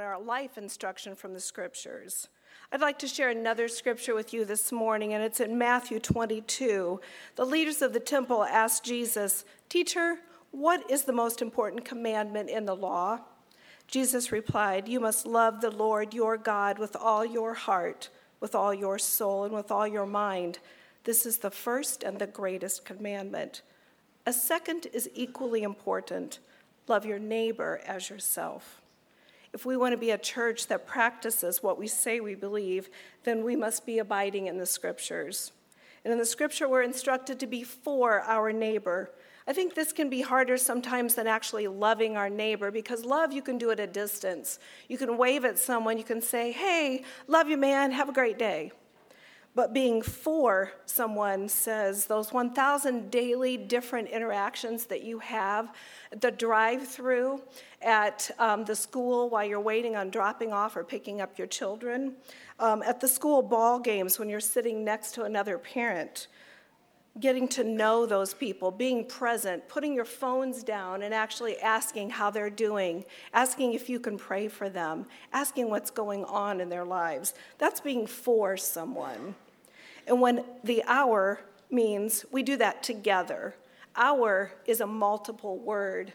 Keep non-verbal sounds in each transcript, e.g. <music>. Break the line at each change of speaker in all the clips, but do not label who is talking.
our life instruction from the scriptures. I'd like to share another scripture with you this morning, and it's in Matthew 22. The leaders of the temple asked Jesus, Teacher, what is the most important commandment in the law? Jesus replied, You must love the Lord your God with all your heart, with all your soul, and with all your mind. This is the first and the greatest commandment. A second is equally important love your neighbor as yourself. If we want to be a church that practices what we say we believe, then we must be abiding in the scriptures. And in the scripture, we're instructed to be for our neighbor. I think this can be harder sometimes than actually loving our neighbor because love you can do at a distance. You can wave at someone, you can say, Hey, love you, man, have a great day. But being for someone says those 1,000 daily different interactions that you have, the drive through at um, the school while you're waiting on dropping off or picking up your children, um, at the school ball games when you're sitting next to another parent, getting to know those people, being present, putting your phones down and actually asking how they're doing, asking if you can pray for them, asking what's going on in their lives. That's being for someone. And when the our means we do that together, our is a multiple word.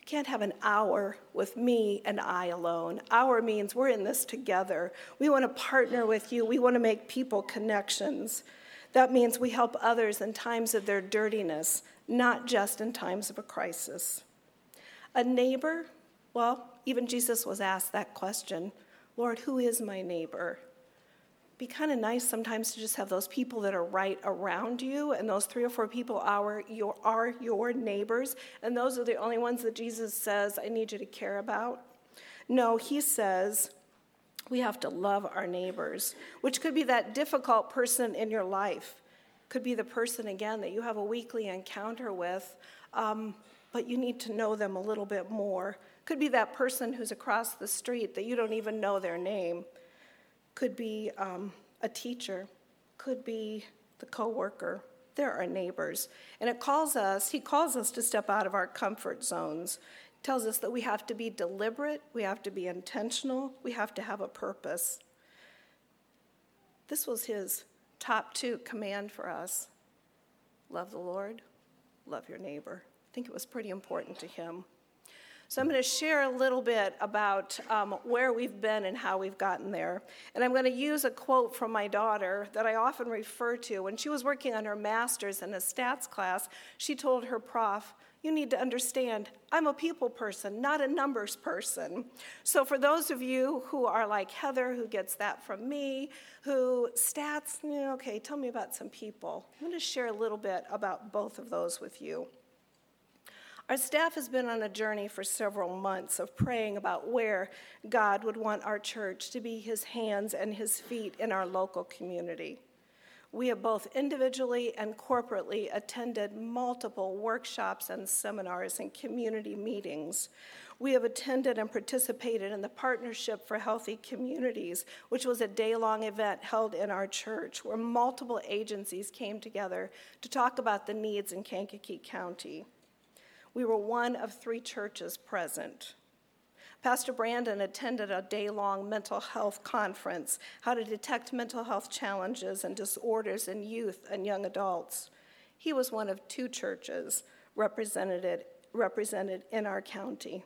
You can't have an our with me and I alone. Our means we're in this together. We want to partner with you, we want to make people connections. That means we help others in times of their dirtiness, not just in times of a crisis. A neighbor, well, even Jesus was asked that question Lord, who is my neighbor? Be kind of nice sometimes to just have those people that are right around you, and those three or four people are your, are your neighbors, and those are the only ones that Jesus says, I need you to care about. No, he says, we have to love our neighbors, which could be that difficult person in your life. Could be the person, again, that you have a weekly encounter with, um, but you need to know them a little bit more. Could be that person who's across the street that you don't even know their name. Could be um, a teacher. Could be the coworker. There are neighbors. And it calls us, he calls us to step out of our comfort zones tells us that we have to be deliberate, we have to be intentional, we have to have a purpose. This was his top two command for us love the Lord, love your neighbor. I think it was pretty important to him. So I'm going to share a little bit about um, where we've been and how we've gotten there. And I'm going to use a quote from my daughter that I often refer to. When she was working on her master's in a stats class, she told her prof, you need to understand I'm a people person, not a numbers person. So, for those of you who are like Heather, who gets that from me, who stats, okay, tell me about some people. I'm going to share a little bit about both of those with you. Our staff has been on a journey for several months of praying about where God would want our church to be his hands and his feet in our local community. We have both individually and corporately attended multiple workshops and seminars and community meetings. We have attended and participated in the Partnership for Healthy Communities, which was a day long event held in our church where multiple agencies came together to talk about the needs in Kankakee County. We were one of three churches present. Pastor Brandon attended a day long mental health conference, How to Detect Mental Health Challenges and Disorders in Youth and Young Adults. He was one of two churches represented, represented in our county.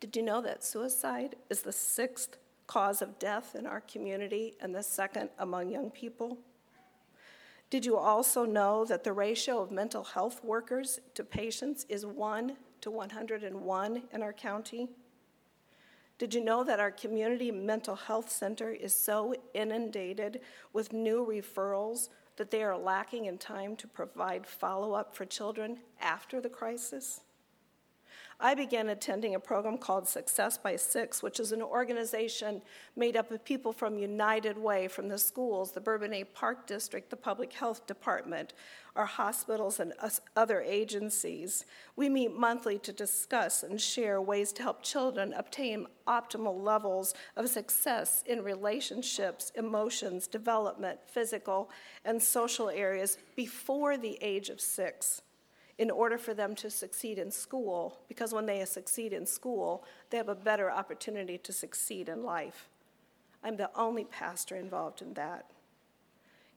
Did you know that suicide is the sixth cause of death in our community and the second among young people? Did you also know that the ratio of mental health workers to patients is 1 to 101 in our county? Did you know that our community mental health center is so inundated with new referrals that they are lacking in time to provide follow up for children after the crisis? I began attending a program called Success by Six, which is an organization made up of people from United Way, from the schools, the Bourbonnais Park District, the Public Health Department, our hospitals, and other agencies. We meet monthly to discuss and share ways to help children obtain optimal levels of success in relationships, emotions, development, physical, and social areas before the age of six. In order for them to succeed in school, because when they succeed in school, they have a better opportunity to succeed in life. I'm the only pastor involved in that.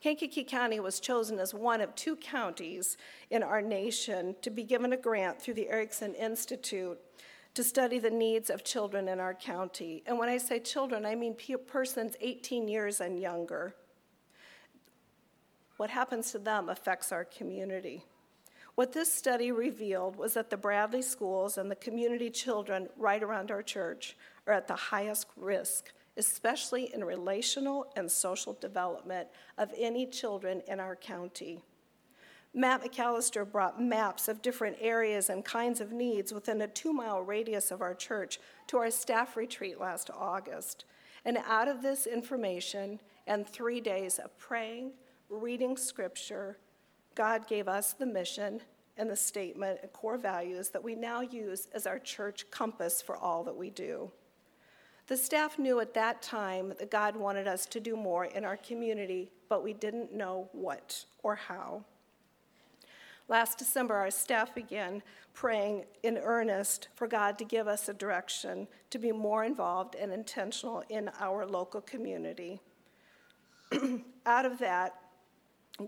Kankakee County was chosen as one of two counties in our nation to be given a grant through the Erikson Institute to study the needs of children in our county. And when I say children, I mean persons 18 years and younger. What happens to them affects our community. What this study revealed was that the Bradley schools and the community children right around our church are at the highest risk, especially in relational and social development of any children in our county. Matt McAllister brought maps of different areas and kinds of needs within a two mile radius of our church to our staff retreat last August. And out of this information and three days of praying, reading scripture, God gave us the mission and the statement and core values that we now use as our church compass for all that we do. The staff knew at that time that God wanted us to do more in our community, but we didn't know what or how. Last December, our staff began praying in earnest for God to give us a direction to be more involved and intentional in our local community. <clears throat> Out of that,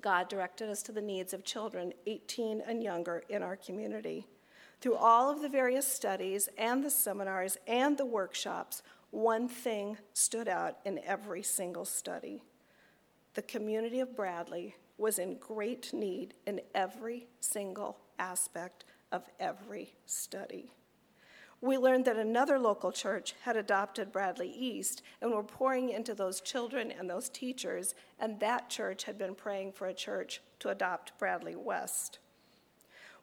God directed us to the needs of children 18 and younger in our community. Through all of the various studies and the seminars and the workshops, one thing stood out in every single study. The community of Bradley was in great need in every single aspect of every study we learned that another local church had adopted Bradley East and were pouring into those children and those teachers, and that church had been praying for a church to adopt Bradley West.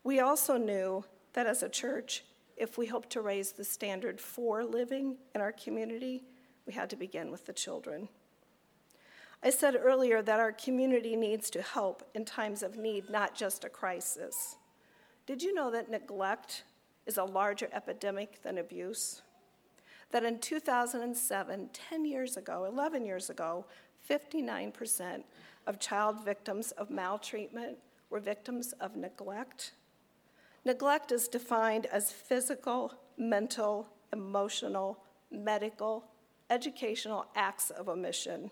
We also knew that as a church, if we hoped to raise the standard for living in our community, we had to begin with the children. I said earlier that our community needs to help in times of need, not just a crisis. Did you know that neglect is a larger epidemic than abuse. That in 2007, 10 years ago, 11 years ago, 59% of child victims of maltreatment were victims of neglect. Neglect is defined as physical, mental, emotional, medical, educational acts of omission.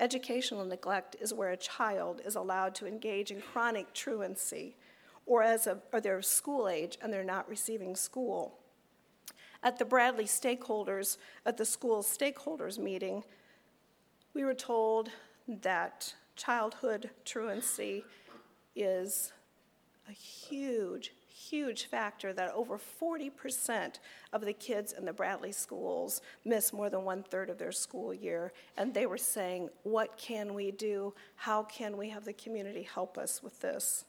Educational neglect is where a child is allowed to engage in chronic truancy or as a, or they're school age and they're not receiving school. At the Bradley stakeholders, at the school stakeholders meeting, we were told that childhood truancy is a huge, huge factor that over 40% of the kids in the Bradley schools miss more than one third of their school year. And they were saying, What can we do? How can we have the community help us with this?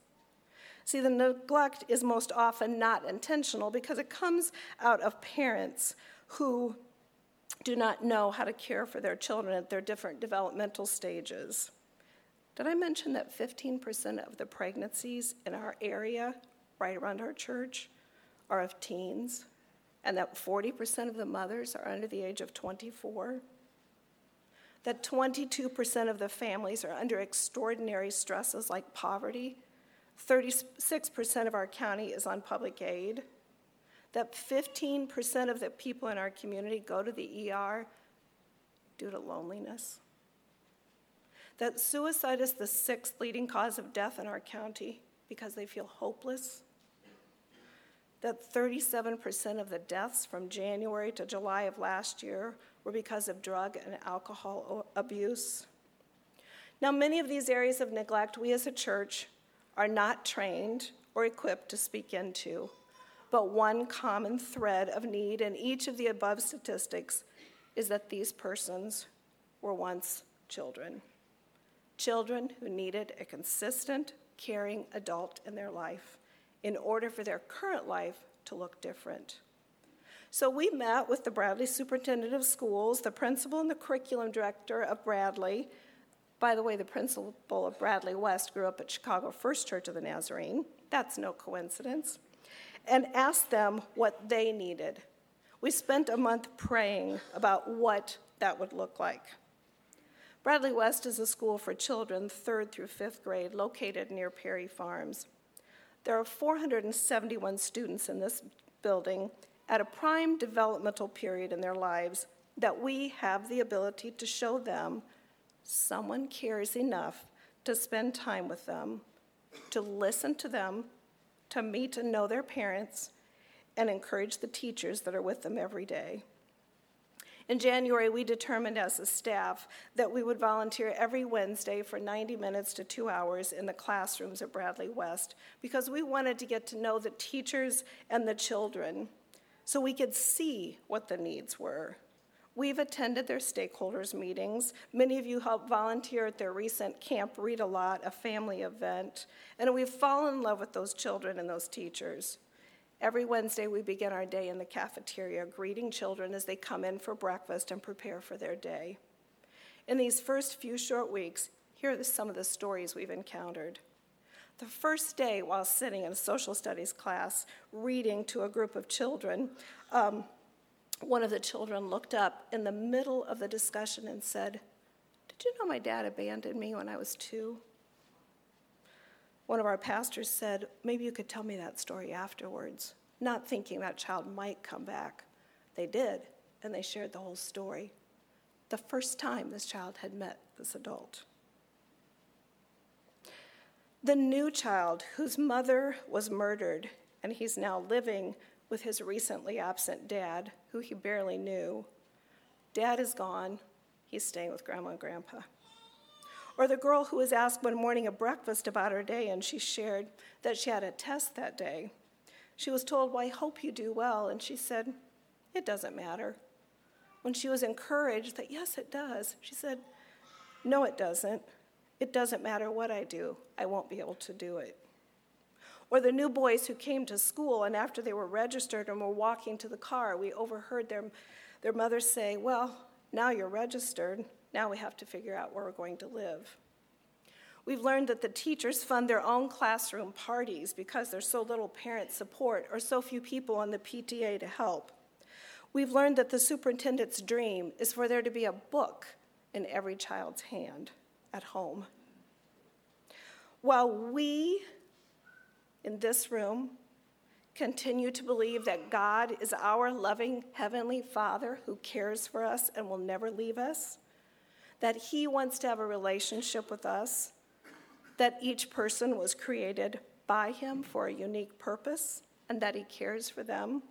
See, the neglect is most often not intentional because it comes out of parents who do not know how to care for their children at their different developmental stages. Did I mention that 15% of the pregnancies in our area, right around our church, are of teens? And that 40% of the mothers are under the age of 24? That 22% of the families are under extraordinary stresses like poverty 36% of our county is on public aid, that 15% of the people in our community go to the ER due to loneliness, that suicide is the sixth leading cause of death in our county because they feel hopeless, that 37% of the deaths from January to July of last year were because of drug and alcohol abuse. Now, many of these areas of neglect, we as a church are not trained or equipped to speak into, but one common thread of need in each of the above statistics is that these persons were once children. Children who needed a consistent, caring adult in their life in order for their current life to look different. So we met with the Bradley Superintendent of Schools, the principal and the curriculum director of Bradley, by the way, the principal of Bradley West grew up at Chicago First Church of the Nazarene. That's no coincidence. And asked them what they needed. We spent a month praying about what that would look like. Bradley West is a school for children, third through fifth grade, located near Perry Farms. there are 471 students in this building at a prime developmental period in their lives that we have the ability to show them someone cares enough to spend time with them, to listen to them, to meet and know their parents, and encourage the teachers that are with them every day. In January, we determined as a staff that we would volunteer every Wednesday for 90 minutes to two hours in the classrooms at Bradley West because we wanted to get to know the teachers and the children so we could see what the needs were. We've attended their stakeholders meetings. Many of you helped volunteer at their recent Camp Read a Lot, a family event, and we've fallen in love with those children and those teachers. Every Wednesday, we begin our day in the cafeteria, greeting children as they come in for breakfast and prepare for their day. In these first few short weeks, here are some of the stories we've encountered. The first day, while sitting in a social studies class, reading to a group of children, um, one of the children looked up in the middle of the discussion and said, Did you know my dad abandoned me when I was two? one of our pastors said, Maybe you could tell me that story afterwards, not thinking that child might come back. They did, and they shared the whole story. The first time this child had met this adult. The new child whose mother was murdered, and he's now living with his recently absent dad, who he barely knew. Dad is gone, he's staying with grandma and grandpa. Or the girl who was asked one morning at breakfast about her day and she shared that she had a test that day. She was told, Well, I hope you do well. And she said, It doesn't matter. When she was encouraged that, Yes, it does, she said, No, it doesn't. It doesn't matter what I do, I won't be able to do it. Or the new boys who came to school and after they were registered and were walking to the car, we overheard their, their mother say, Well, now you're registered. Now we have to figure out where we're going to live. We've learned that the teachers fund their own classroom parties because there's so little parent support or so few people on the PTA to help. We've learned that the superintendent's dream is for there to be a book in every child's hand at home. While we in this room continue to believe that God is our loving Heavenly Father who cares for us and will never leave us, that He wants to have a relationship with us, that each person was created by Him for a unique purpose, and that He cares for them.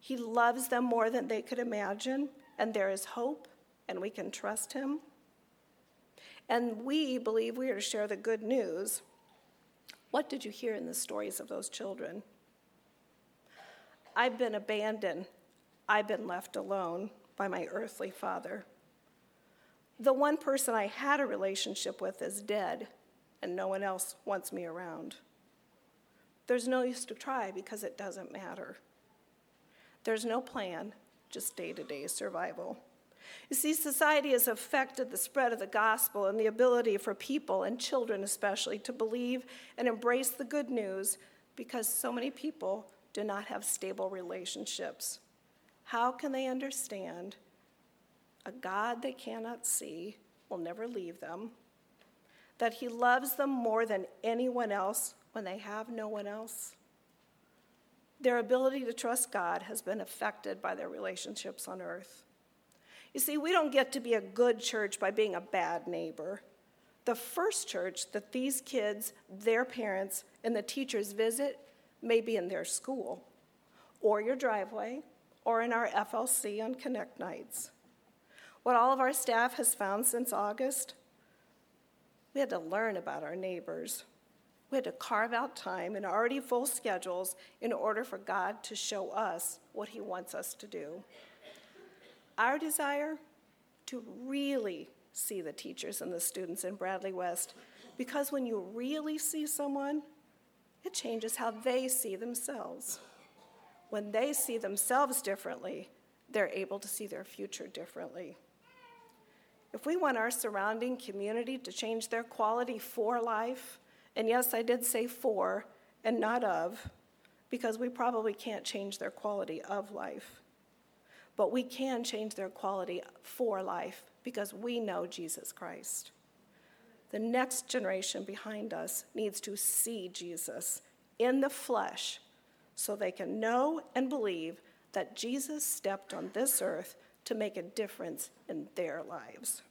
He loves them more than they could imagine, and there is hope, and we can trust Him. And we believe we are to share the good news. What did you hear in the stories of those children? I've been abandoned. I've been left alone by my earthly father. The one person I had a relationship with is dead, and no one else wants me around. There's no use to try because it doesn't matter. There's no plan, just day to day survival. You see, society has affected the spread of the gospel and the ability for people, and children especially, to believe and embrace the good news because so many people do not have stable relationships. How can they understand a God they cannot see will never leave them, that He loves them more than anyone else when they have no one else. Their ability to trust God has been affected by their relationships on earth. You see, we don't get to be a good church by being a bad neighbor. The first church that these kids, their parents, and the teachers visit may be in their school, or your driveway, or in our FLC on Connect nights. What all of our staff has found since August, we had to learn about our neighbors. We had to carve out time in already full schedules in order for God to show us what He wants us to do. Our desire to really see the teachers and the students in Bradley West, because when you really see someone, it changes how they see themselves. When they see themselves differently, they're able to see their future differently. If we want our surrounding community to change their quality for life, and yes, I did say for and not of, because we probably can't change their quality of life. But we can change their quality for life because we know Jesus Christ. The next generation behind us needs to see Jesus in the flesh so they can know and believe that Jesus stepped on this earth to make a difference in their lives.